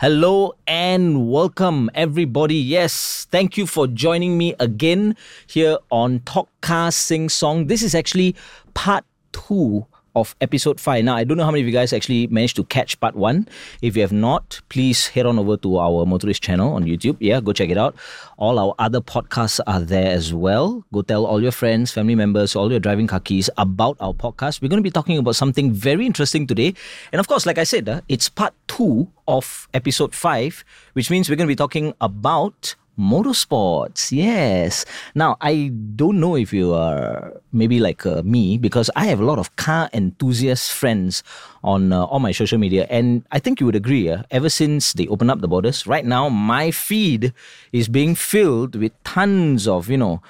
Hello and welcome, everybody. Yes, thank you for joining me again here on Talk Car Sing Song. This is actually part two of episode 5. Now, I don't know how many of you guys actually managed to catch part 1. If you have not, please head on over to our motorist channel on YouTube. Yeah, go check it out. All our other podcasts are there as well. Go tell all your friends, family members, all your driving kakis about our podcast. We're going to be talking about something very interesting today. And of course, like I said, uh, it's part 2 of episode 5, which means we're going to be talking about motorsports yes. Now i don't know if you are maybe like uh, me because i have a lot of car enthusiast friends on uh, all my social media and i think you would agree uh, ever since they opened up the borders right now my feed is being filled with tons of you know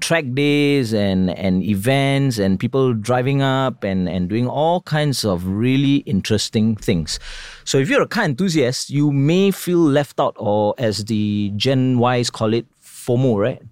track days and and events and people driving up and and doing all kinds of really interesting things. So if you're a car enthusiast, you may feel left out or as the Gen Ys call it FOMO, right?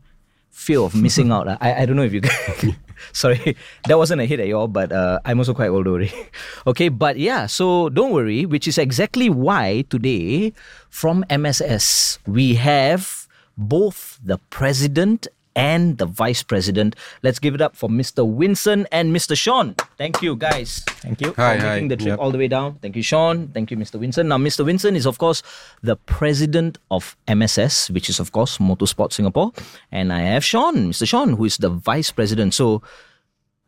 Fear of missing out. I, I don't know if you Sorry, that wasn't a hit at y'all, but uh, I'm also quite old already. okay, but yeah, so don't worry, which is exactly why today from MSS we have both the president and the Vice President. Let's give it up for Mr. Winson and Mr. Shaun. Thank you, guys. Thank you. Hi, for making hi. the trip yep. all the way down. Thank you, Shaun. Thank you, Mr. Winson. Now, Mr. Winson is, of course, the President of MSS, which is, of course, Motorsport Singapore. And I have Shaun, Mr. Shaun, who is the Vice President. So,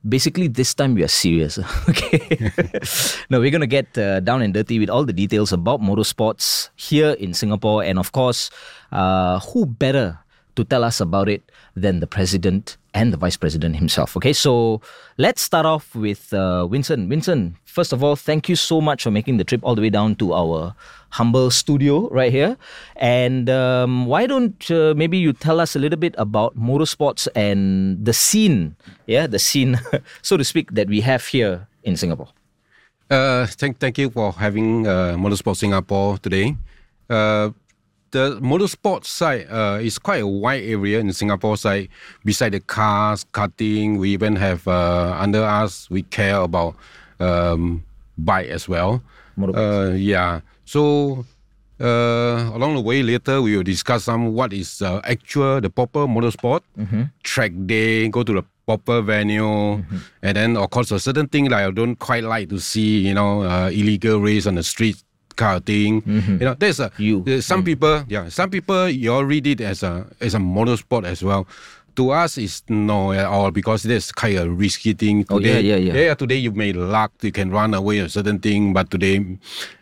basically this time we are serious okay no we're going to get uh, down and dirty with all the details about motorsports here in singapore and of course uh, who better to tell us about it than the president and the vice president himself. Okay, so let's start off with uh, Winson. Winson, first of all, thank you so much for making the trip all the way down to our humble studio right here. And um, why don't uh, maybe you tell us a little bit about motorsports and the scene, yeah, the scene, so to speak, that we have here in Singapore. Uh, thank, thank you for having uh, Motorsport Singapore today. Uh, the motorsport side uh, is quite a wide area in Singapore side. Beside the cars, karting, we even have uh, under us, we care about um, bike as well. Uh, yeah. So uh, along the way later we will discuss some what is uh, actual the proper motorsport mm-hmm. track day go to the proper venue mm-hmm. and then of course a certain thing that I don't quite like to see you know uh, illegal race on the street kind of thing. Mm-hmm. You know, there's a you. There's some mm. people, yeah, some people you all read it as a as a motorsport as well. To us, it's no at all because there's kind of risky thing. Today, oh, yeah, yeah, yeah. yeah. Today you may luck, you can run away a certain thing, but today,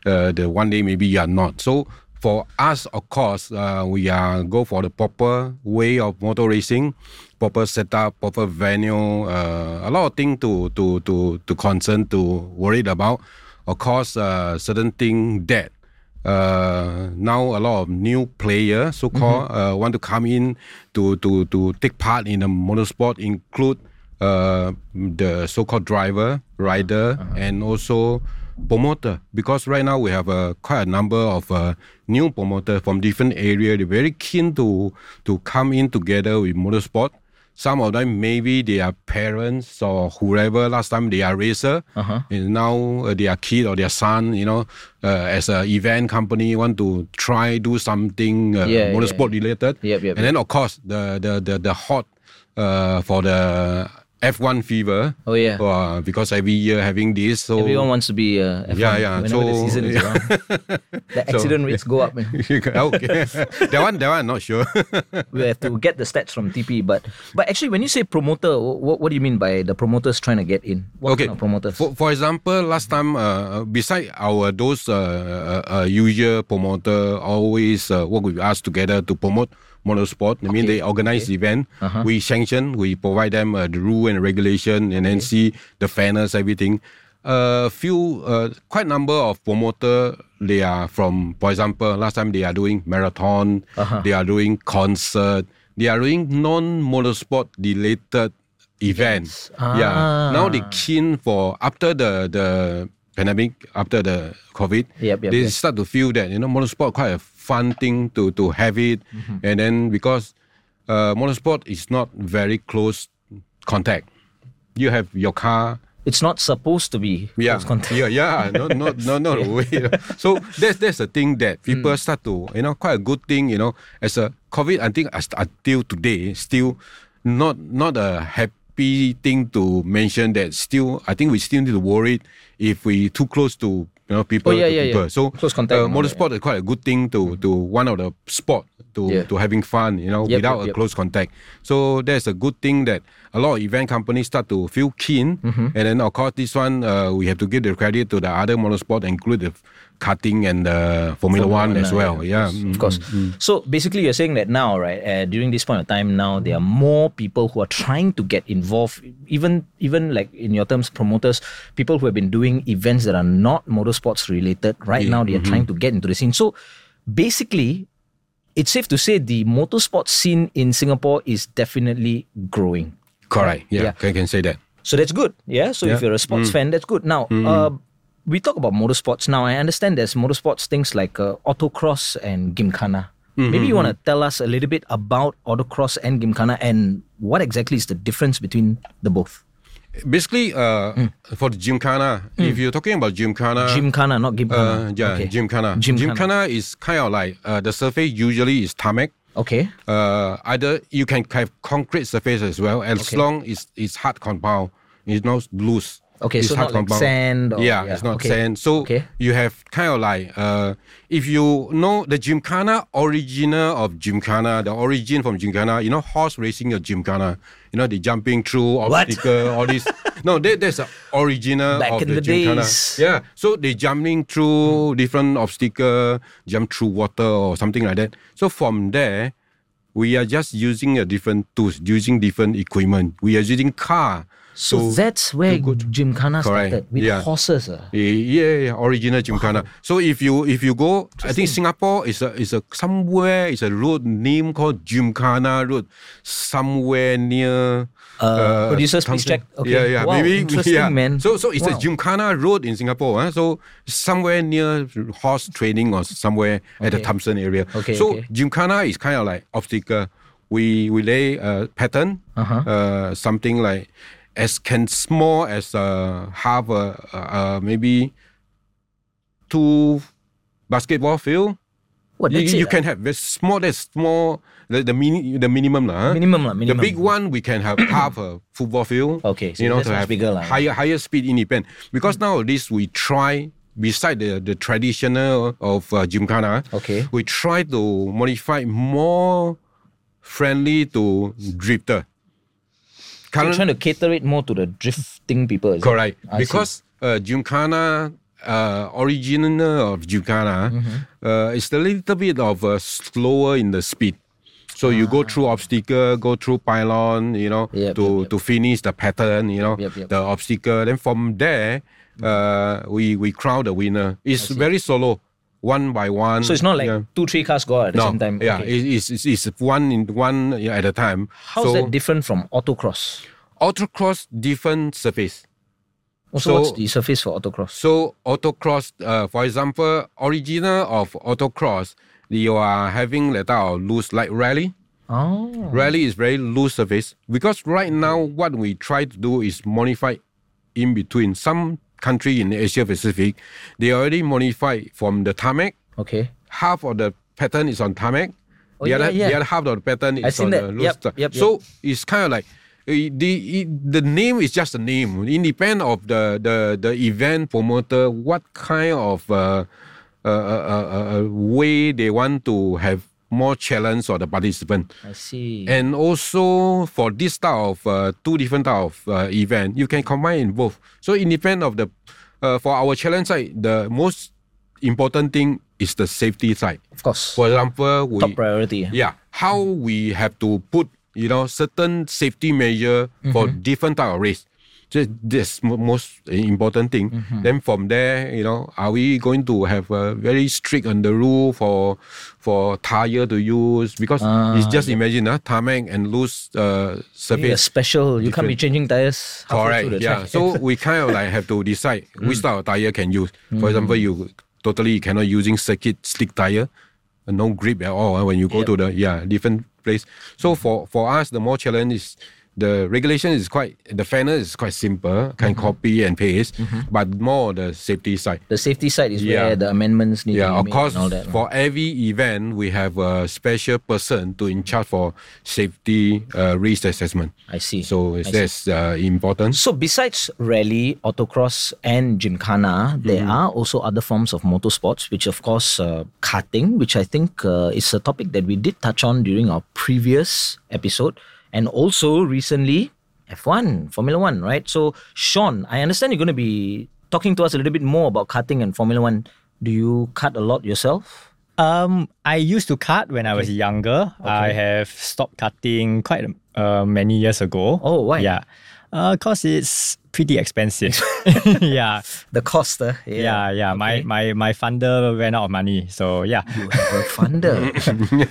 uh, the one day maybe you are not. So for us, of course, uh, we are go for the proper way of motor racing, proper setup, proper venue, uh, a lot of things to to to to concern to worried about of course, uh, certain thing that uh, now a lot of new players, so called, mm-hmm. uh, want to come in to to to take part in the motorsport, include uh, the so-called driver, rider, uh-huh. and also promoter. Because right now we have uh, quite a number of uh, new promoters from different areas. They're very keen to to come in together with motorsport some of them maybe they are parents or whoever last time they are racer uh-huh. and now uh, their kid or their son you know uh, as an event company want to try do something uh, yeah, motorsport yeah. related yep, yep, and yep. then of course the the the, the hot uh, for the F1 fever. Oh yeah. Uh, because every year having this, so everyone wants to be uh, F1 yeah, yeah. Whenever so, the season is around, the accident so, rates go up. okay, that one, that one, I'm not sure. we have to get the stats from TP, but but actually, when you say promoter, what, what do you mean by the promoters trying to get in? What okay, kind of promoters. For, for example, last time, uh, beside our those uh, uh, uh usual promoter always uh, work with us together to promote motorsport. I mean, they organize okay. event. Uh-huh. We sanction. We provide them uh, the rule and regulation, and then see the fairness, everything. A uh, few, uh, quite number of promoter. They are from, for example, last time they are doing marathon. Uh-huh. They are doing concert. They are doing non-motorsport related events. Ah. Yeah. Now they keen for after the the pandemic, after the COVID, yep, yep, they yep. start to feel that you know motorsport quite a fun thing to to have it, mm-hmm. and then because uh, motorsport is not very close contact, you have your car It's not supposed to be Yeah, close contact. yeah, yeah. No, no, no, no way. So that's that's the thing that people Hmm. start to, you know, quite a good thing. You know, as a COVID, I think as- until today, still not not a happy thing to mention. That still, I think we still need to worry if we too close to you know people Oh, yeah, yeah, people. yeah. So Close contact uh, motorsport is quite a good thing to to one of the sport to Yeah. to having fun. You know, Yep, without yep, a yep. close contact. So that's a good thing that a lot of event companies start to feel keen. Mm-hmm. And then of course this one uh, we have to give the credit to the other motorsport, include the karting and the Formula, One as uh, well. Yeah, of course. Of course. So basically, you're saying that now, right? Uh, during this point of time, now there are more people who are trying to get involved. Even even like in your terms, promoters, people who have been doing events that are not motorsports related. Right now, they are trying to get into the scene. So basically, it's safe to say the motorsport scene in Singapore is definitely growing. correct. Yeah, Yeah. I can say that. So that's good. Yeah. So if Yeah. Mm. you're a sports fan, that's good. Now, uh, we talk about motorsports. Now, I understand there's motorsports things like uh, autocross and gymkhana. Mm-hmm, Maybe you want to tell us a little bit about autocross and gymkhana and what exactly is the difference between the both? Basically, uh, Mm. for the gymkhana, if you're talking about gymkhana, gymkhana, not uh, gymkhana. yeah, okay. gymkhana. Gymkhana. Gymkhana is kind of like uh, the surface usually is tarmac. Okay. Uh, either you can have concrete surface as well, as Okay. long as it's hard compound, it's not loose. Okay, it's so not like sand or- yeah, yeah, it's not okay. sand. So Okay. you have kind of like uh, if you know the Gymkhana original of Gymkhana, the origin from Gymkhana, you know horse racing of Gymkhana, you know the jumping through obstacle, all this. No, that, that's the original Back of in the, the Gymkhana. days. Yeah, so they jumping through different obstacle, jump through water or something like that. So from there, we are just using a different tools, using different equipment. We are using car. So to- that's where go to- gymkhana Correct. started with Yeah. horses. Eh, Yeah, yeah, original Gymkhana. So if you if you go, I think Singapore is a is a somewhere is a road name called Gymkhana Road, somewhere near. Uh, producers, please check. Okay. Yeah, yeah, Wow, maybe interesting, yeah. man. So so it's Wow. a Gymkhana Road in Singapore. Huh? So somewhere near horse training or somewhere at the Okay. Thomson area. Okay, So okay. Gymkhana is kind of like obstacle. We we lay a pattern, Uh-huh. uh, something like as can small as uh, half a, uh, maybe two basketball field. What, You, you it, can have very small. That's small. The the, mini, the minimum lah. huh? Minimum lah, The big one we can have half a football field. Okay, so you know to have bigger lah. higher higher speed independent. Because nowadays we try beside the the traditional of uh, gymkhana. Okay. We try to modify more friendly to drifter. So you're trying to cater it more to the drifting people. Correct. Because uh, Gymkhana, uh, original of Gymkhana, Mm-hmm. uh, is a little bit of uh, slower in the speed. So you go through obstacle, go through pylon, you know, Ah. Yep, to, yep, yep. to finish the pattern, you know, the obstacle. Then from there, uh, we we crown the winner. It's very solo, one by one. So it's not like yeah. two, three cars go out at the no, same time. yeah, Okay. it's, it's, it's one in one at a time. How's so that different from autocross? autocross different surface. Also, So- what's the surface for autocross? So autocross, uh, for example, original of autocross, you are having that type of loose like rally. Oh, Rally is very loose surface because right now what we try to do is modify in between. Some country in Asia Pacific, they already modify from the tarmac. okay. Half of the pattern is on tarmac. Oh, the yeah, other yeah. the other half of the pattern is on that. the loose. Yep, yep, So it's kind of like uh, the it, the name is just a name. Independent of the the the event promoter what kind of uh, uh, uh, uh, uh, way they want to have more challenge for the participant. I see. And also for this type of uh, two different type of uh, event, you can combine in both. So it depends of the uh, for our challenge side, the most important thing is the safety side. of course, For example, we top priority. yeah, how we have to put you know certain safety measure for different type of race. Just this most important thing. Then from there, you know, are we going to have a very strict on the rule for for tire to use? Because it's just imagine uh, tarmac and loose uh, Yeah, surface. special. You can't be changing tires. Correct. Yeah. So we kind of like have to decide which type of tire can use. For example, you totally cannot using circuit slick tire, uh, no grip at all uh, when you go Yep. to the yeah different place. So for for us, the more challenge is the regulation is quite the fairness is quite simple, can copy and paste, but more the safety side. The safety side is Yeah. where the amendments need Yeah, to be of made course. and all that. For every event, we have a special person to in charge for safety uh, risk assessment. I see. So I see. uh, important. So besides rally, autocross, and gymkhana, there Mm-hmm. are also other forms of motorsports, which of course uh, karting, which I think uh, is a topic that we did touch on during our previous episode, and also recently F1, Formula One, right? So Shaun, I understand you're going to be talking to us a little bit more about karting and Formula One. Do you kart a lot yourself? Um, I used to kart when I was younger. Okay. I have stopped karting quite uh, many years ago. Oh, why? Yeah, because it's pretty expensive. yeah, The cost, uh, yeah, yeah. My my my funder ran out of money, so yeah. You have a funder.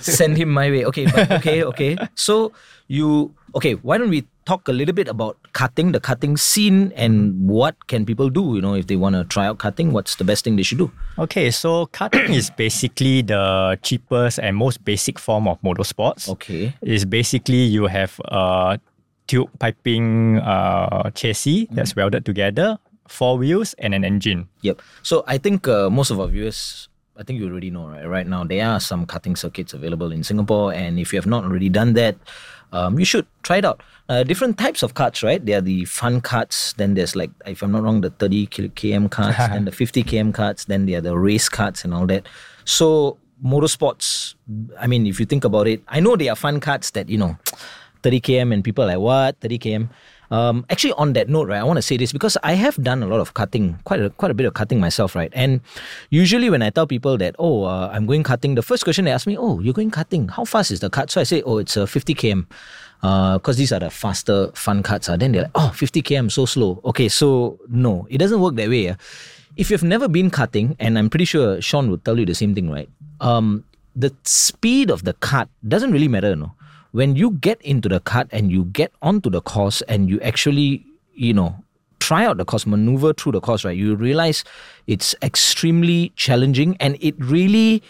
Send him my way. Okay, but okay, okay. So you okay? Why don't we talk a little bit about karting, the karting scene, and what can people do? You know, if they want to try out karting, what's the best thing they should do? Okay, so karting is basically the cheapest and most basic form of motorsports. Okay. It's basically you have a tube piping uh, chassis Mm. that's welded together, four wheels, and an engine. Yep. So I think uh, most of our viewers, I think you already know, right? Right now, there are some karting circuits available in Singapore, and if you have not already done that, um, you should try it out. Uh, different types of karts, right? There are the fun karts. Then there's like, if I'm not wrong, the 30 km karts, and the 50 km karts, then there are the race karts and all that. So motorsports, I mean, if you think about it, I know there are fun karts that you know. 30 km and people are like what 30 km um, actually on that note right i want to say this because i have done a lot of karting quite a, quite a bit of karting myself right and usually when i tell people that oh uh, i'm going karting the first question they ask me oh you're going karting how fast is the kart so i say oh it's a 50 km because these are the faster fun karts. Uh. Then they're like, oh, 50 km, so slow. Okay, so no, it doesn't work that way. Uh. If you've never been karting, and I'm pretty sure Shaun would tell you the same thing, right? Um, the speed of the kart doesn't really matter, no. When you get into the kart and you get onto the course and you actually, you know, try out the course, maneuver through the course, right? You realize it's extremely challenging and it really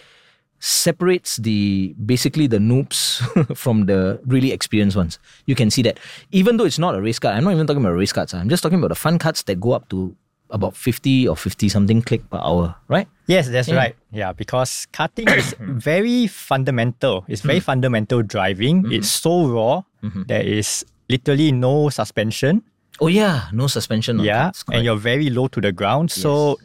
separates the basically the noobs from the really experienced ones. You can see that. Even though it's not a race kart, I'm not even talking about race karts. I'm just talking about the fun karts that go up to about 50 or 50 something click per hour, right? Yes, that's Yeah. right. Yeah, because karting is mm. very fundamental. It's very mm. fundamental driving. Mm-hmm. It's so raw. Mm-hmm. There is literally no suspension. Oh yeah, no suspension. on yeah, and you're very low to the ground. So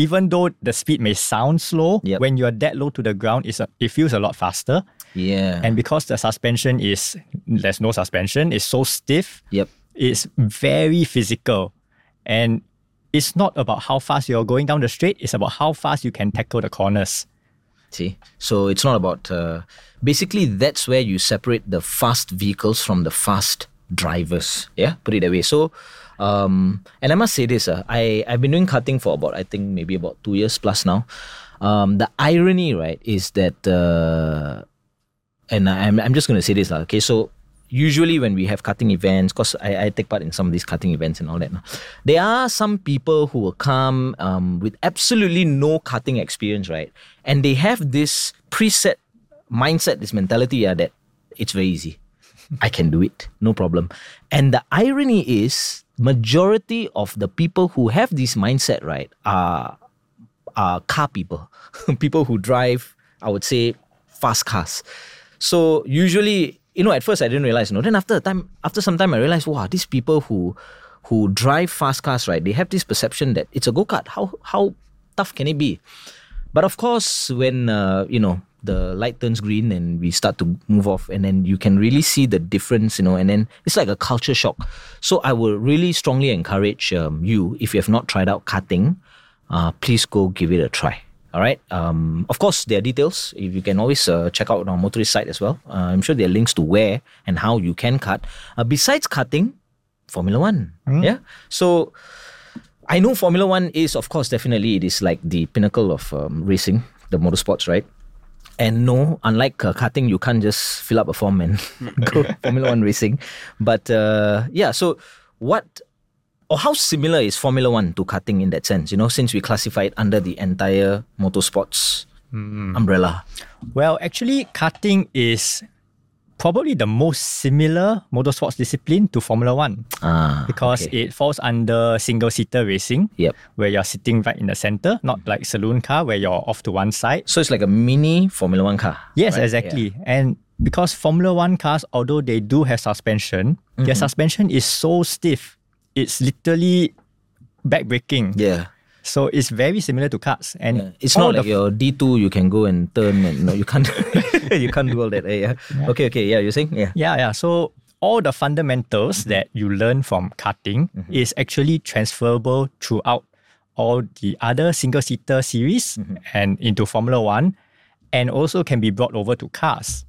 even though the speed may sound slow, Yep. when you're that low to the ground, it's a, it feels a lot faster. yeah. And because the suspension is there's no suspension, it's so stiff. yep. It's very physical, and it's not about how fast you're going down the straight. It's about how fast you can tackle the corners. See, so it's not about. Uh, basically, that's where you separate the fast vehicles from the fast drivers. Yeah, put it that way. So, um, and I must say this: uh, I I've been doing karting for about I think maybe about two years plus now. Um, the irony, right, is that, uh, and I'm I'm just going to say this. Okay, so usually when we have karting events, because I, I take part in some of these karting events and all that, there are some people who will come um, with absolutely no karting experience, right? And they have this preset mindset, this mentality yeah, that it's very easy. I can do it, no problem. And the irony is, majority of the people who have this mindset, right, are are car people, people who drive, I would say, fast cars. So usually, you know, at first I didn't realize, you know, then after a time, after some time, I realized, wow, these people who who drive fast cars, right, they have this perception that it's a go kart. How how tough can it be? But of course, when uh, you know the light turns green and we start to move off, and then you can really see the difference, you know, and then it's like a culture shock. So I will really strongly encourage um, you, if you have not tried out karting, uh, please go give it a try. All right. Um, of course, there are details. If you can always uh, check out our motorist site as well. Uh, I'm sure there are links to where and how you can kart. Uh, besides karting, Formula One. Yeah. So I know Formula One is, of course, definitely it is like the pinnacle of um, racing, the motorsports, right? And no, unlike uh, karting, you can't just fill up a form and go Formula One racing. But uh, yeah, so what or how similar is Formula One to karting in that sense? You know, since we classify it under the entire motorsports umbrella. Well, actually, karting is probably the most similar motorsports discipline to Formula One Ah, because okay. it falls under single seater racing. Yep. Where you're sitting right in the center, not like saloon car where you're off to one side. So it's like a mini Formula One car. Yes, right? exactly. And because Formula One cars, although they do have suspension, their Mm-hmm. suspension is so stiff. It's literally backbreaking. Yeah. yeah. So it's very similar to cars. And Yeah. It's not like your D two. You can go and turn and no, you can't. you can't do all that. eh, yeah. Okay. Okay. Yeah. You're saying. Yeah. Yeah, yeah. So all the fundamentals Mm-hmm. that you learn from karting is actually transferable throughout all the other single seater series Mm-hmm. and into Formula One, and also can be brought over to cars.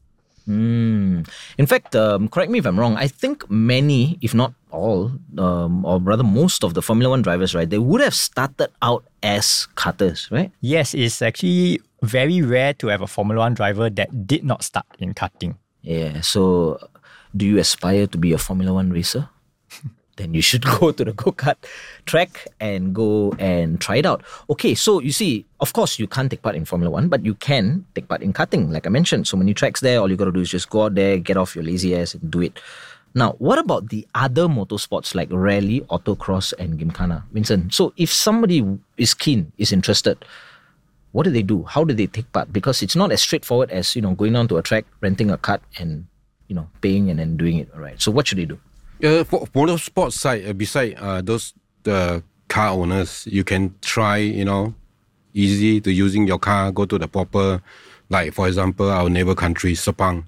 Mm. In fact, um, correct me if I'm wrong. I think many, if not all, um, or rather most of the Formula One drivers, right, they would have started out as karters, right? Yes, it's actually very rare to have a Formula One driver that did not start in karting. Yeah. So, do you aspire to be a Formula One racer? Then you should go to the go kart track and go and try it out. Okay, so you see, of course, you can't take part in Formula One, but you can take part in karting, like I mentioned. So many tracks there. All you got to do is just go out there, get off your lazy ass, and do it. Now, what about the other motorsports like rally, autocross, and gymkhana, Vincent? So, if somebody is keen, is interested, what do they do? How do they take part? Because it's not as straightforward as you know going down to a track, renting a kart, and you know paying and then doing it. All right. So what should they do? Uh, for motorsport side, uh, beside uh, those the car owners, you can try, you know, easy to using your car, go to the proper, like for example, our neighbor country, Sepang,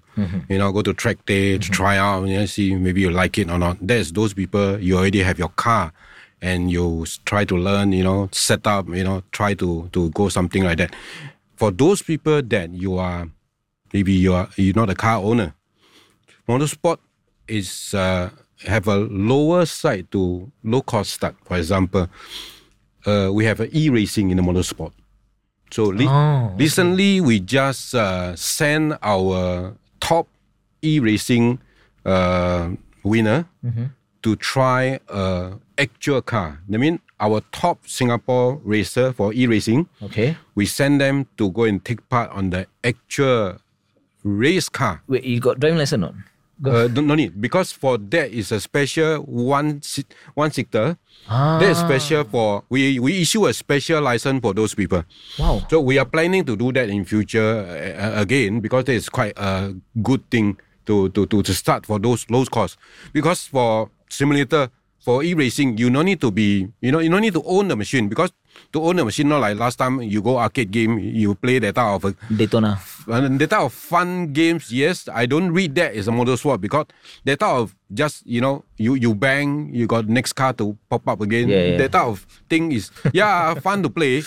you know, go to track day to try out, you know, see maybe you like it or not. There's those people, you already have your car and you try to learn, you know, set up, you know, try to, to go something like that. For those people that you are, maybe you are, you're not a car owner, motorsport is uh, have a lower side to low cost start. For example, uh, we have e racing in the motorsport. So re- Oh, recently we just uh, sent our top e racing uh, winner to try a actual car. I mean, our top Singapore racer for e racing Okay. we send them to go and take part on the actual race car. Wait, you got driving license or not? Uh, no need because for that is a special one one seater. Ah. That is special for we we issue a special license for those people. Wow. So we are planning to do that in future uh, again because that is quite a good thing to to to, to start for those low costs. Because for simulator for e-racing, you don't need to be you know you don't need to own the machine because to own the machine not like last time you go arcade game you play that type of a Daytona. and that type of fun games, yes, I don't read that as a motorsport because that type of just you know you you bang, you got next car to pop up again. Yeah, yeah. That type of thing is yeah fun to play,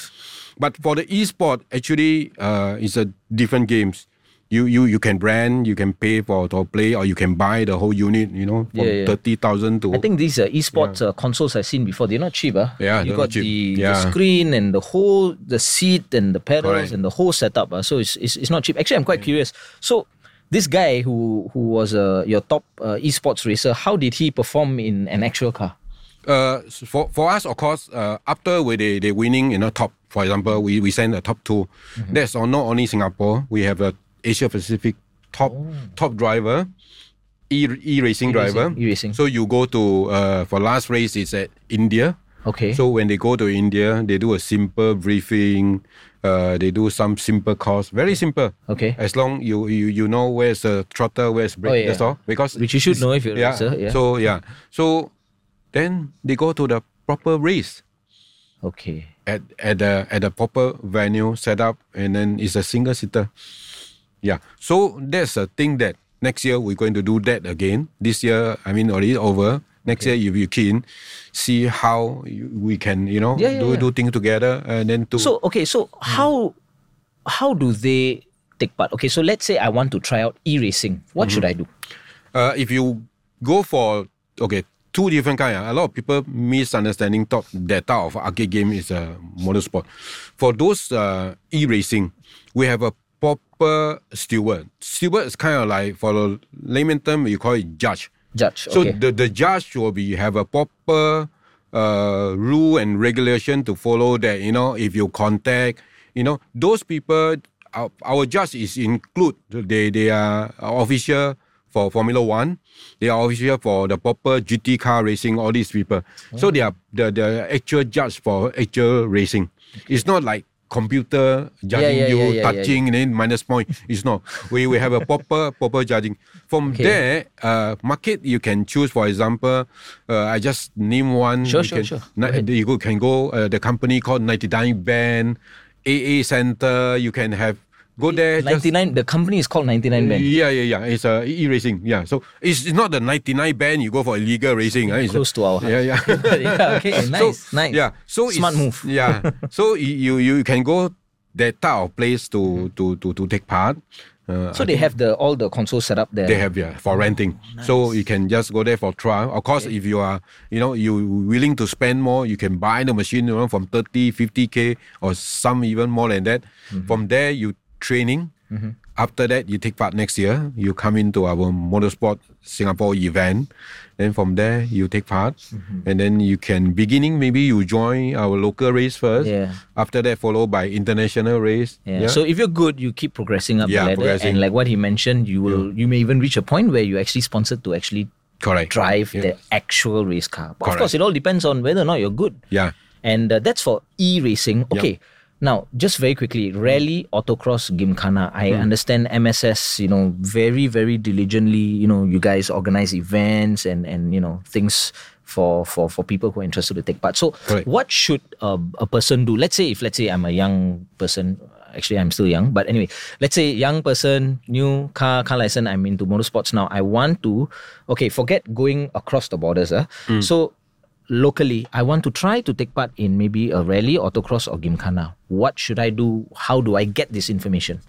but for the e-sport actually uh, it's a different games. You you you can brand, you can pay for to play, or you can buy the whole unit. You know, from Yeah, yeah. thirty thousand to I think these uh, esports uh, consoles I've seen before. They're not cheap, ah. Yeah, you got not cheap. the, the screen and the whole the seat and the pedals Correct. and the whole setup. ah. so it's, it's it's not cheap. Actually, I'm quite curious. So this guy who who was uh, your top uh, esports racer, how did he perform in an actual car? Uh, for for us, of course, uh, after we they they winning in the top, for example, we we send the top 2 That's all, not only Singapore. We have a Asia Pacific top top driver, e e racing driver. E-racing. So you go to uh for last race is at India. Okay. So when they go to India, they do a simple briefing. Uh, they do some simple course, very simple. Okay. As long you you you know where's the throttle, where's brake. Oh, yeah. That's all. Because Which you should know if you're a yeah. racer, yeah. So yeah. So then they go to the proper race okay. at at the at the proper venue set up, and then it's a single seater. Yeah. So that's a thing that next year we're going to do that again. This year, I mean, already over. Next year, if you keen, see how we can, you know, Yeah, yeah, do yeah. do things together, and then to So okay, so how how do they take part? Okay, so let's say I want to try out e-racing. What should I do? uh, if you go for okay two different kind ah, a lot of people misunderstanding thought that type of arcade game is a motorsport for those uh, e-racing we have a proper steward steward is kind of like for the layman term you call it judge Judge. so Okay. the, the judge will be have a proper uh, rule and regulation to follow that you know if you contact you know those people our, our judge is include they they are official for Formula One. They are official for the proper GT car racing. All these people, so they are the the actual judge for actual racing. It's not like computer judging yeah, you, yeah, yeah, yeah, touching and then minus point. It's not. We we have a proper proper judging. From Okay. there, uh, market you can choose. For example, uh, I just name one. Sure, You sure, can, sure. Go. You can go uh, the company called 99 Band, AA Center. You can have go there. just- 99, the company is called 99 Band. yeah, yeah, yeah. It's uh, e-racing. Yeah. So it's, it's not the 99 band you go for illegal racing. uh, Close to our. Yeah, yeah. yeah, okay, nice, nice. Yeah. So Smart move. Yeah. So you, you can go that type of place to to to, to take part. Uh, So they have the all the consoles set up there. they have yeah for renting. So you can just go there for trial. Of course, if you are you know you willing to spend more, you can buy the machine you know from 30, 50k or some even more than that. From there you training. After that, you take part next year. You come into our motorsport Singapore event. Then from there, you take part, and then you can beginning maybe you join our local race first. Yeah. After that, followed by international race. Yeah. So if you're good, you keep progressing up Yeah, the ladder, progressing. and like what he mentioned, you will you may even reach a point where you actually sponsored to actually correct. drive Yeah. the actual race car. But of course, it all depends on whether or not you're good. Yeah. And uh, that's for e-racing. Okay. Now, just very quickly, rally, autocross, gymkhana. I Hmm. understand MSS. You know, very, very diligently. You know, you guys organize events and and you know things for for for people who are interested to take part. So, Correct. what should a, a person do? Let's say if let's say I'm a young person. Actually, I'm still young, but anyway, let's say young person, new car car license. I'm into motorsports now. I want to, okay, forget going across the borders. Uh. So locally, I want to try to take part in maybe a rally, autocross, or gymkhana. What should I do? How do I get this information?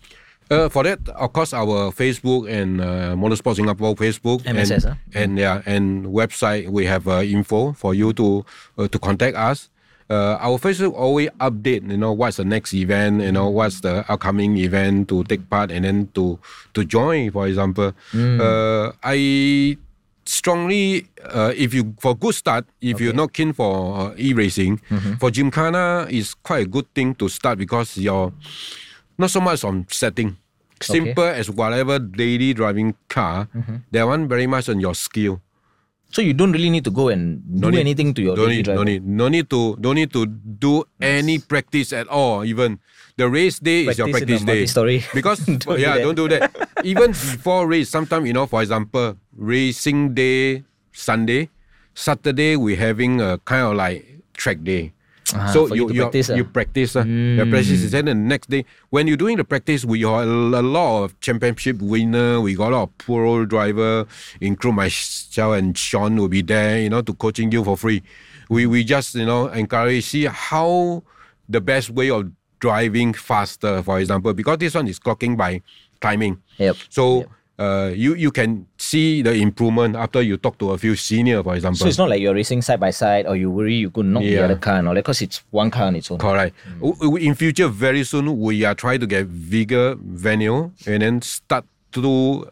Uh, for that, of course, our Facebook and uh, Motorsport Singapore Facebook MSS, and, huh? and yeah and website we have uh, info for you to uh, to contact us. Uh, our Facebook always update, you know, what's the next event, you know, what's the upcoming event to take part and then to to join, for example. Hmm. Uh, I strongly, uh, if you for good start, if you're not keen for uh, e-racing, Mm-hmm. for Gymkhana is quite a good thing to start because you're not so much on setting. Simple as whatever daily driving car, Mm-hmm. that one very much on your skill. So you don't really need to go and do need- anything to your don't daily need, driver. don't need, no need to, don't need to do any practice at all. Even the race day is your Practice day. multi-story. Because Don't yeah, that. don't do that. Even before race, sometimes you know, for example, racing day Sunday, Saturday we're having a kind of like track day. Ah, so you you to you practice, ah. you practice uh, the practice is then the next day. When you're doing the practice we are a lot of championship winner. We got a lot of pro old driver include myself and Shaun will be there you know to coaching you for free. We we just you know encourage see how the best way of driving faster for example because this one is clocking by timing Yep. so uh, you you can see the improvement after you talk to a few senior for example So it's not like you're racing side by side or you worry you could knock the Yeah. other car and all that because it's one car on its own. Correct. W- In future, very soon, we are trying to get bigger venue and then start to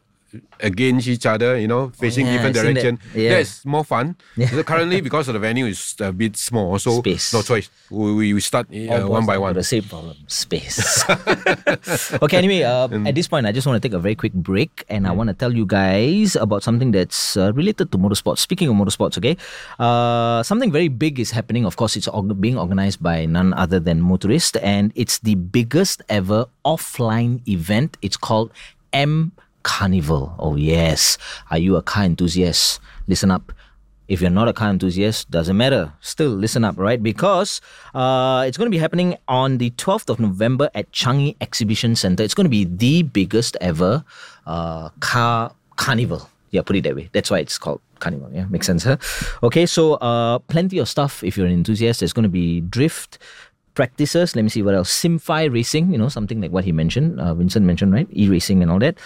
against each other, you know, facing yeah, different I've that. direction. Yeah. That's more fun. So currently, because of the venue is a bit small, so Space. no choice. We, we, start uh, one by one. The same problem, space. okay, anyway, uh, at this point, I just want to take a very quick break and I want to tell you guys about something that's uh, related to motorsports. Speaking of motorsports, okay, uh, something very big is happening. Of course, it's org- being organized by none other than Motorist, and it's the biggest ever offline event. It's called M Carnival. Oh, yes. Are you a car enthusiast? Listen up. If you're not a car enthusiast, doesn't matter. Still listen up, right? Because uh, it's going to be happening on the 12th of November at Changi Exhibition Center. It's going to be the biggest ever uh, car carnival. Yeah, put it that way. That's why it's called carnival. Yeah, makes sense, huh? Okay, so uh, plenty of stuff. If you're an enthusiast, there's going to be drift practices. Let me see what else. Simfi racing, you know, something like what he mentioned, uh, Vincent mentioned, right? E racing and all that.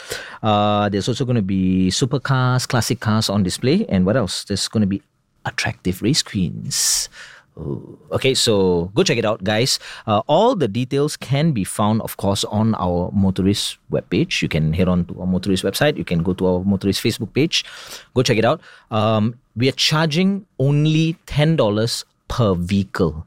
Uh, there's also going to be supercars, classic cars on display. And what else? There's going to be attractive race queens. Okay, so go check it out, guys. Uh, all the details can be found, of course, on our motorist webpage. You can head on to our motorist website. You can go to our motorist Facebook page. Go check it out. Um, we are charging only ten dollars per vehicle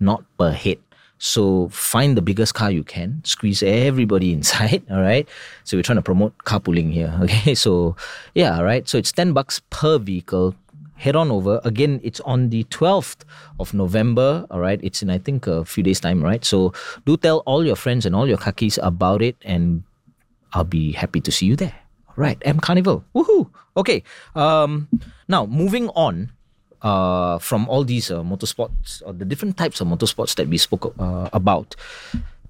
not per head. So find the biggest car you can, squeeze everybody inside. All right. So we're trying to promote carpooling here. Okay. So yeah, all right. So it's 10 bucks per vehicle. Head on over. Again, it's on the 12th of November. All right. It's in, I think, a few days' time, right? So do tell all your friends and all your kakis about it, and I'll be happy to see you there. All right. M Carnival. Woohoo. Okay. Um, now, moving on uh, from all these uh, motorsports or the different types of motorsports that we spoke uh, about,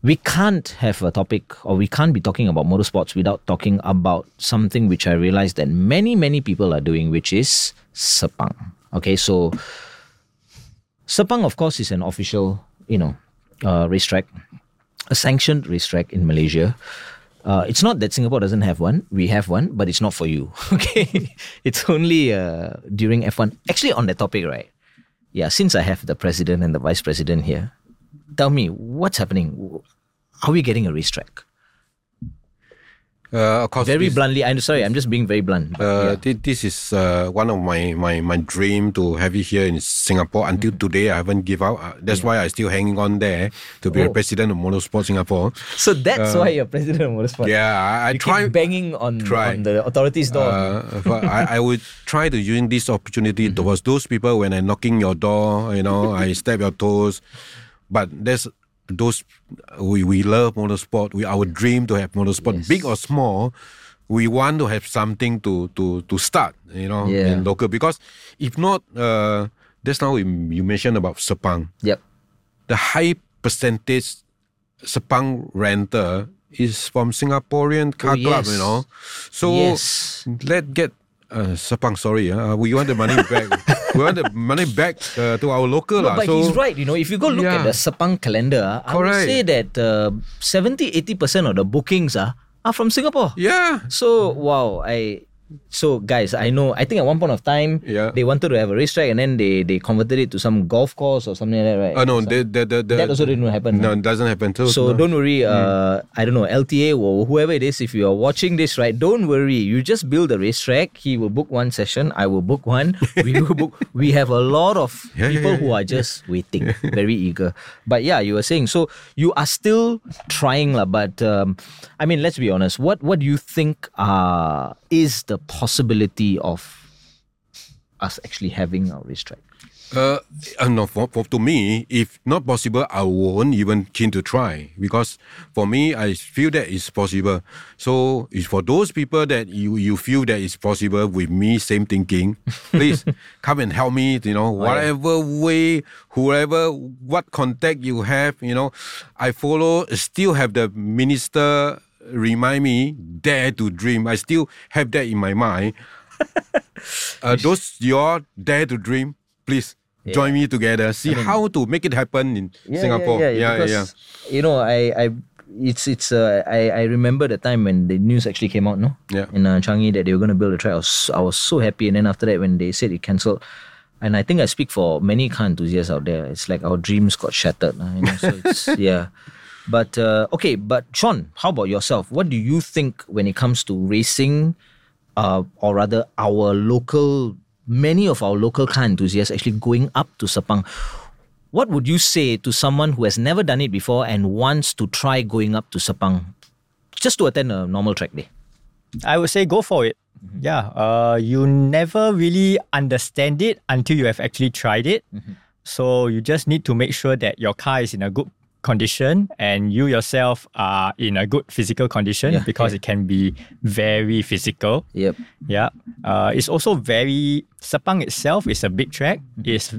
we can't have a topic or we can't be talking about motorsports without talking about something which I realized that many, many people are doing, which is Sepang. Okay, so Sepang, of course, is an official, you know, uh, racetrack, a sanctioned racetrack in Malaysia. Uh, it's not that Singapore doesn't have one. We have one, but it's not for you. Okay, it's only uh, during F1. Actually, on that topic, right? Yeah, since I have the president and the vice president here, tell me what's happening. Are we getting a racetrack? Uh, of course, Very this, bluntly, I'm sorry. I'm just being very blunt. Uh, yeah. thi- this is uh, one of my, my, my dream to have it here in Singapore. Until Mm-hmm. today, I haven't give up. Uh, that's why I still hanging on there to be Oh. the president of Motorsport Singapore. So that's why you're president of motorsport. uh, Yeah, I, I you try. keep banging on, try. on the authorities' door. Uh, but I, I would try to using this opportunity Mm-hmm. towards those people when I knocking your door, you know, I step your toes. But there's those we, we love motorsport. We our dream to have motorsport, Yes. big or small. We want to have something to to to start, you know, Yeah. in local because if not, uh, just now you you mentioned about Sepang. yep. The high percentage Sepang renter is from Singaporean car Oh, club, yes. you know. So Yes. let get uh, Sepang. Sorry, uh, we want the money back. we want the money back uh, to our local. No, lah. but so he's right. You know, if you go look at the Sepang calendar, I would say that uh, 70 80% of the bookings uh, are from Singapore. Yeah. So, wow, I. So, guys, I know, I think at one point of time, Yeah. they wanted to have a racetrack and then they, they converted it to some golf course or something like that, right? Uh, no, So- the, the, the, the, that also didn't happen. No, right? it doesn't happen. So, So no. don't worry, uh, I don't know, LTA or whoever it is, if you are watching this, right, don't worry. You just build a racetrack. He will book one session. I will book one. We will book. We have a lot of Yeah, people yeah, who are just waiting, very eager. But yeah, you were saying, so you are still trying, lah. But um, I mean, let's be honest. What what do you think uh, is the possibility of us actually having a racetrack? Uh, uh, no, for, for to me, if not possible, I won't even keen to try because for me, I feel that it's possible. So it's for those people that you you feel that it's possible with me, same thinking. Please come and help me. You know, whatever way, whoever, what contact you have. You know, I follow. Still have the minister remind me dare to dream. I still have that in my mind. uh, those your dare to dream, please join me together. See how to make it happen in Singapore. Yeah, yeah, because, You know, I, I, it's, it's. Uh, I, I remember the time when the news actually came out, no, Yeah. in uh, Changi that they were going to build a track. I was, I was so happy, and then after that, when they said it cancelled, and I think I speak for many car enthusiasts out there. It's like our dreams got shattered. uh, You know, so it's yeah. But uh, okay, but Shaun, how about yourself? What do you think when it comes to racing, uh, or rather our local, many of our local car enthusiasts actually going up to Sepang? What would you say to someone who has never done it before and wants to try going up to Sepang just to attend a normal track day? I would say go for it. Yeah, uh, you never really understand it until you have actually tried it. So you just need to make sure that your car is in a good condition and you yourself are in a good physical condition Yeah, because yeah. it can be very physical. Yep. Yeah. Uh, it's also very Sepang itself is a big track. It's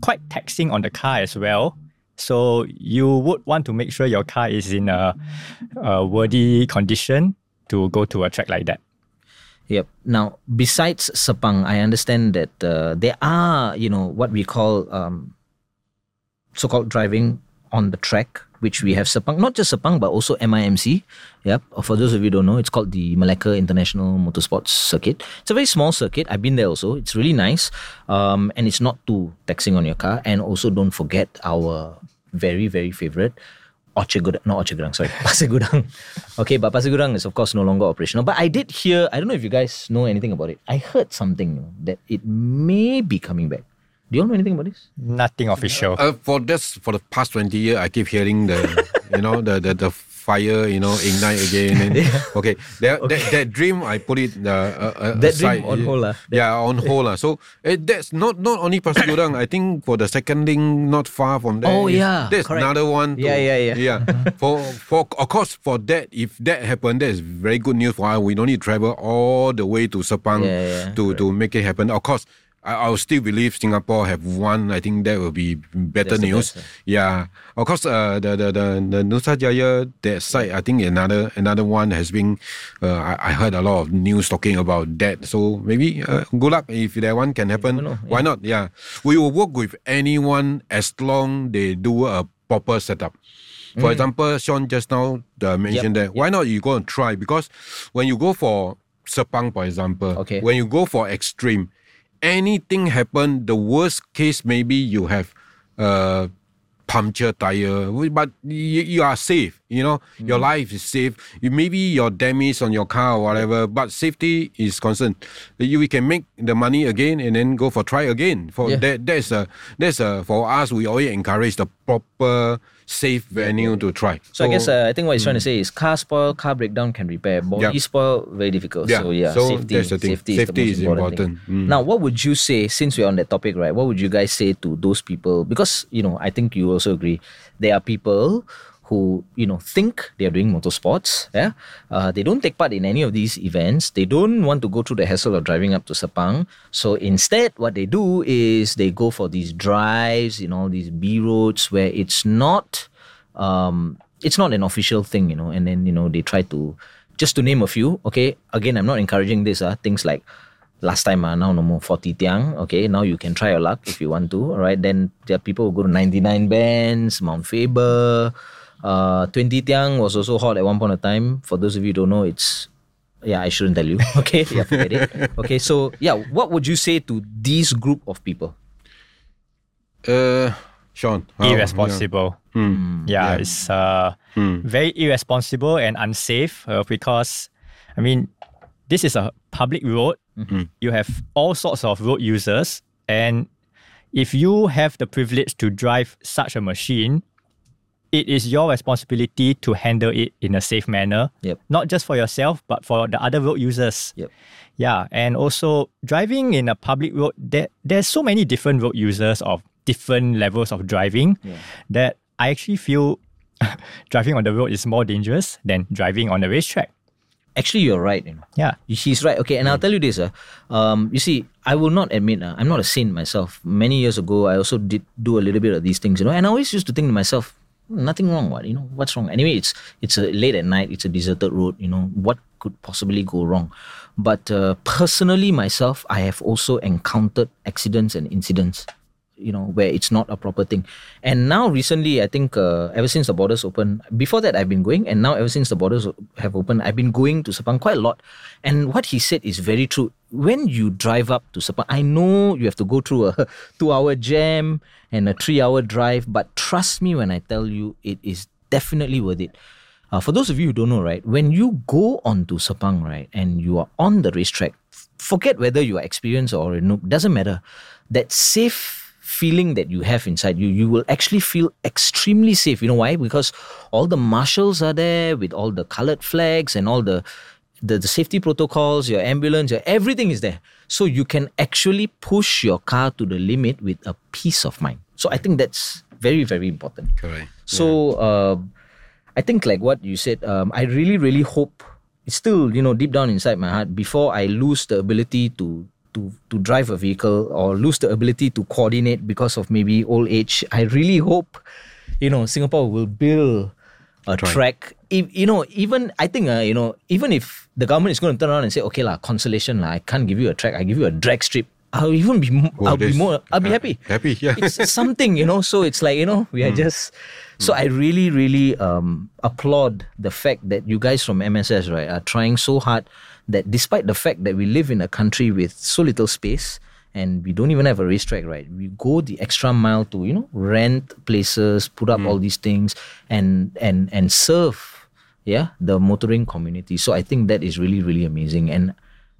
quite taxing on the car as well. So you would want to make sure your car is in a, a worthy condition to go to a track like that. Yep. Now, besides Sepang, I understand that uh, there are, you know, what we call um, so-called driving on the track, which we have Sepang, not just Sepang, but also MIMC. Yep. Uh, For those of you who don't know, it's called the Malacca International Motorsports Circuit. It's a very small circuit. I've been there also. It's really nice, um, and it's not too taxing on your car. And also, don't forget our very very favorite. Orchard not Orchard sorry, Pasir Gudang. Okay, but Pasir Gudang is of course no longer operational. But I did hear, I don't know if you guys know anything about it. I heard something that it may be coming back. Do you know anything about this? Nothing official. Uh, for this, for the past twenty years, I keep hearing the, you know, the the, the fire, you know, ignite again. And, okay, that, That, that dream, I put it uh, uh, uh, That aside. dream on hold lah. Yeah, on hold lah. So eh, that's not not only Pasir Gudang. I think for the second link, not far from there. Oh, yeah, there's correct. another one. To, Yeah, yeah, yeah. yeah. for for of course for that, if that happened, that is very good news for us. We don't need to travel all the way to Sepang Yeah, yeah, to to make it happen. Of course. I, I will still believe Singapore have won. I think that will be better That's news. Yeah, of course. Uh, the the the the Nusa Jaya that site. I think another another one has been. Uh, I, I heard a lot of news talking about that. So maybe uh, good luck if that one can happen. know, Why not? Yeah, we will work with anyone as long they do a proper setup. For example, Shaun just now uh, mentioned that. Why not you go and try? Because when you go for Sepang, for example, Okay. when you go for extreme, anything happen, the worst case maybe you have uh puncture tire, but you, you are safe. You know, your life is safe. You, maybe your damage on your car or whatever, but safety is concerned. You we can make the money again and then go for try again. For Yeah. that, that's a that's a for us. We always encourage the proper safe venue to try. So, I guess uh, I think what he's trying to say is car spoil, car breakdown can repair. Body Hmm. Yeah. spoil, very difficult. Yeah. So yeah, So safety, that's the thing. safety, Safety is, is important. important. thing. Mm. Now, what would you say since we're on that topic, right? What would you guys say to those people? Because you know, I think you also agree there are people who you know think they are doing motorsports. Yeah, uh, they don't take part in any of these events. They don't want to go through the hassle of driving up to Sepang. So instead, what they do is they go for these drives, in all these B roads where it's not um, it's not an official thing, you know, and then, you know, they try to, just to name a few, okay, again, I'm not encouraging this, uh, things like last time, uh, now no more 40 tiang, okay, now you can try your luck if you want to, all right, then there are people who go to 99 bands, Mount Faber, uh, 20 tiang was also hot at one point of time. For those of you who don't know, it's yeah, I shouldn't tell you. Okay, yeah, forget it. Okay, so yeah, what would you say to this group of people? Uh, Shaun, how- irresponsible. Hmm. Yeah, Yeah. it's uh, very irresponsible and unsafe uh, because, I mean, this is a public road. You have all sorts of road users, and if you have the privilege to drive such a machine, it is your responsibility to handle it in a safe manner. Yep. Not just for yourself, but for the other road users. Yep. Yeah, and also driving in a public road, there, there's so many different road users of different levels of driving that I actually feel driving on the road is more dangerous than driving on a racetrack. Actually, you're right, you know. Yeah. He's right. Okay, and I'll tell you this. Uh, um, you see, I will not admit, uh, I'm not a saint myself. Many years ago, I also did do a little bit of these things, you know, and I always used to think to myself, "Hmm, nothing wrong, what, you know, what's wrong? Anyway, it's it's a late at night, it's a deserted road, you know, what could possibly go wrong? But uh, personally, myself, I have also encountered accidents and incidents you know where it's not a proper thing. And now recently i think uh, ever since the borders open before that i've been going and now ever since the borders have opened i've been going to sepang quite a lot. And what he said is very true. When you drive up to sepang i know you have to go through a two hour jam and a three hour drive but trust me when i tell you it is definitely worth it. Uh, for those of you who don't know, right, when you go onto Sepang, right, and you are on the racetrack, forget whether you are experienced or a noob, doesn't matter. That safe feeling that you have inside you, you will actually feel extremely safe. You know why? Because all the marshals are there with all the colored flags and all the the, the safety protocols, your ambulance, your everything is there. So you can actually push your car to the limit with a peace of mind. So I think that's very, very important. Correct. So uh, I think like what you said, um, I really, really hope it's still, you know, deep down inside my heart, before I lose the ability to to to drive a vehicle or lose the ability to coordinate because of maybe old age, I really hope, you know, Singapore will build a track. If, you know, even I think, uh, you know, even if the government is going to turn around and say, okay lah, consolation lah, I can't give you a track, I give you a drag strip. I'll even be, Oh, I'll be more, I'll be happy happy, yeah. it's something, you know. So it's like you know, we are just. So I really, really um, applaud the fact that you guys from MSS right are trying so hard that despite the fact that we live in a country with so little space and we don't even have a racetrack, right? We go the extra mile to you know rent places, put up all hmm. these things, and and and serve, yeah, the motoring community. So I think that is really, really amazing and.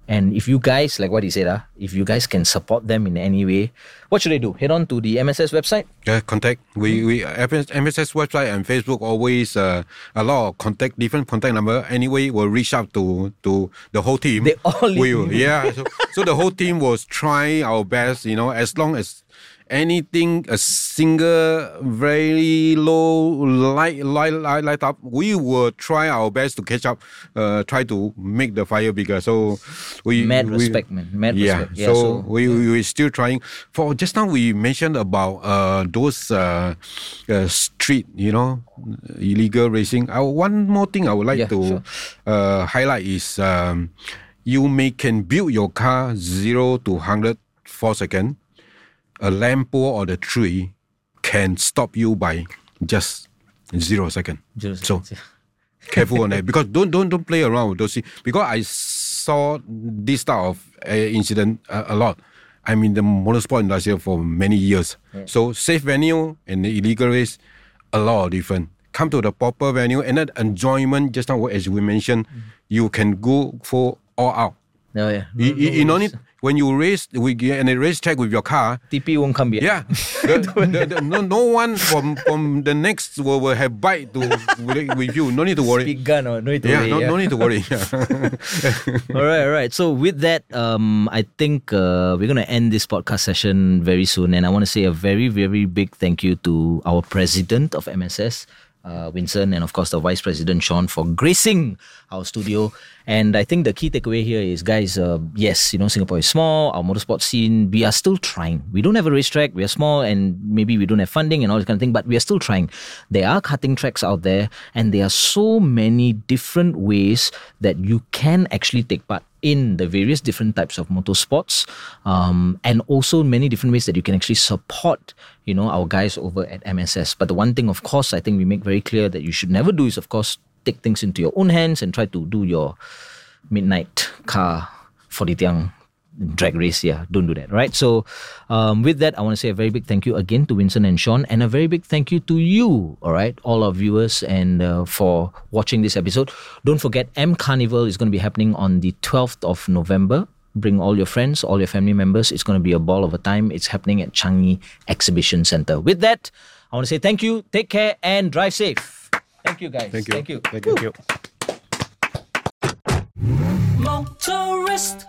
And if you guys, like what he said, uh, if you guys can support them in any way, what should they do? Head on to the MSS website. Yeah, contact. We we MSS website and Facebook always uh, a lot of contact different contact number. Anyway, we'll reach out to to the whole team. They all we yeah. So, so the whole team was trying our best. You know, as long as anything a single very low light light light, light up, we will try our best to catch up. Uh, try to make the fire bigger. So we Mad we- respect, man. Mad yeah, respect. Yeah, so, so- we we we're still trying. For just now we mentioned about uh those uh, uh street, you know, illegal racing. Uh, one more thing I would like Yeah, to sure. uh highlight is um you may can build your car zero to hundred four second. A lamp pole or the tree can stop you by just zero second. Zero So seconds, yeah. careful on that because don't don't don't play around with those things. Because I saw this type of uh, incident uh, a lot. I'm in the motorsport industry for many years. So safe venue and the illegal race, a lot of different. Come to the proper venue and that enjoyment. Just now, as we mentioned, you can go for all out. Oh, yeah. You, you, you don't need when you race we get in a race track with your car. TP won't come yet. Yeah, the, the, the, no, no one from from the next will, will have bite to with, you. No need to worry. Big gun or no need to Yeah, worry, no, yeah. no need to worry. all right, all right. So with that, um, I think uh, we're gonna end this podcast session very soon, and I want to say a very, very big thank you to our president of MSS. Uh, Winson and of course the vice president Shaun for gracing our studio. And I think the key takeaway here is, guys, uh, yes, you know Singapore is small. Our motorsport scene, we are still trying. We don't have a racetrack. We are small, and maybe we don't have funding and all this kind of thing. But we are still trying. There are karting tracks out there, and there are so many different ways that you can actually take part in the various different types of motorsports um, and also many different ways that you can actually support you know our guys over at mss but the one thing of course i think we make very clear that you should never do is of course take things into your own hands and try to do your midnight car for the tiang drag race yeah don't do that right? So um, with that i want to say a very big thank you again to Winson and Shaun and a very big thank you to you all right all our viewers and uh, for watching this episode. Don't forget m carnival is going to be happening on the 12th of november. Bring all your friends all your family members. It's going to be a ball of a time. It's happening at changi exhibition center with that i want to say thank you take care and drive safe. Thank you guys. Thank you. thank you. Thank you. Thank you. Motorist.